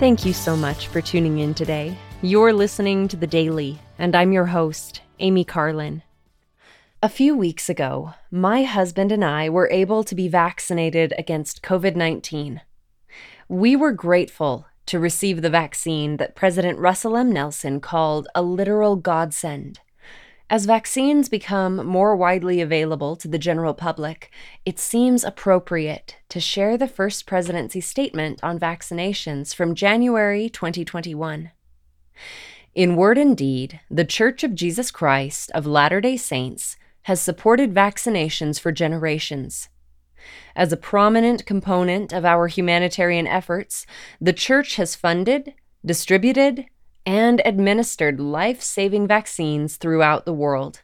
Thank you so much for tuning in today. You're listening to The Daily, and I'm your host, Amy Carlin. A few weeks ago, my husband and I were able to be vaccinated against COVID 19. We were grateful to receive the vaccine that President Russell M. Nelson called a literal godsend. As vaccines become more widely available to the general public, it seems appropriate to share the first presidency statement on vaccinations from January 2021. In word and deed, the Church of Jesus Christ of Latter day Saints has supported vaccinations for generations. As a prominent component of our humanitarian efforts, the Church has funded, distributed, and administered life saving vaccines throughout the world.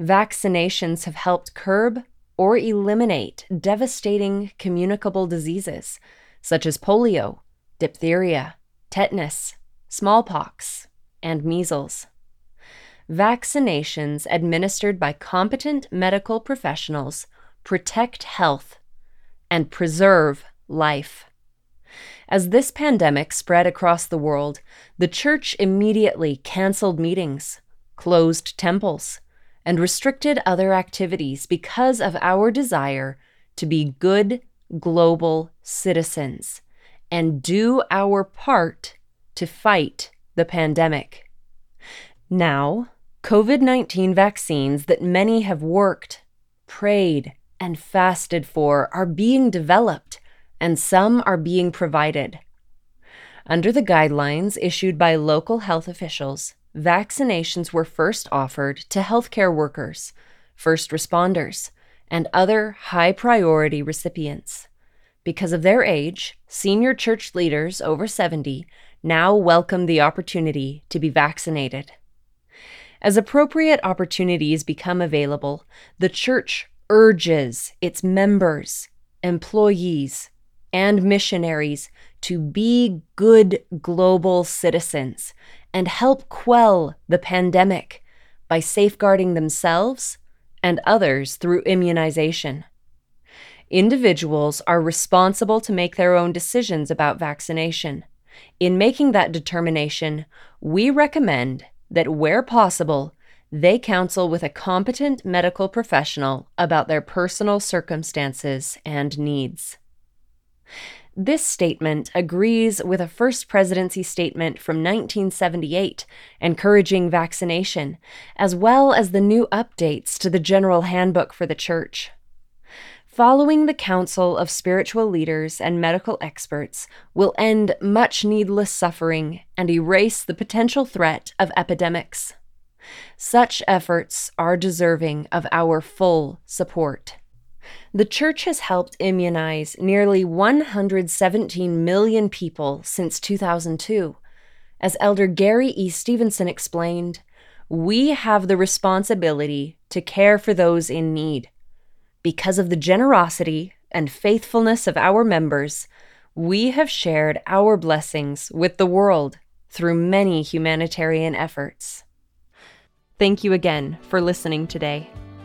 Vaccinations have helped curb or eliminate devastating communicable diseases such as polio, diphtheria, tetanus, smallpox, and measles. Vaccinations administered by competent medical professionals protect health and preserve life. As this pandemic spread across the world, the church immediately canceled meetings, closed temples, and restricted other activities because of our desire to be good global citizens and do our part to fight the pandemic. Now, COVID 19 vaccines that many have worked, prayed, and fasted for are being developed and some are being provided. Under the guidelines issued by local health officials, vaccinations were first offered to healthcare workers, first responders, and other high priority recipients. Because of their age, senior church leaders over 70 now welcome the opportunity to be vaccinated. As appropriate opportunities become available, the church urges its members, employees, and missionaries to be good global citizens and help quell the pandemic by safeguarding themselves and others through immunization. Individuals are responsible to make their own decisions about vaccination. In making that determination, we recommend that where possible, they counsel with a competent medical professional about their personal circumstances and needs. This statement agrees with a First Presidency statement from 1978 encouraging vaccination, as well as the new updates to the General Handbook for the Church. Following the counsel of spiritual leaders and medical experts will end much needless suffering and erase the potential threat of epidemics. Such efforts are deserving of our full support. The Church has helped immunize nearly 117 million people since 2002. As Elder Gary E. Stevenson explained, we have the responsibility to care for those in need. Because of the generosity and faithfulness of our members, we have shared our blessings with the world through many humanitarian efforts. Thank you again for listening today.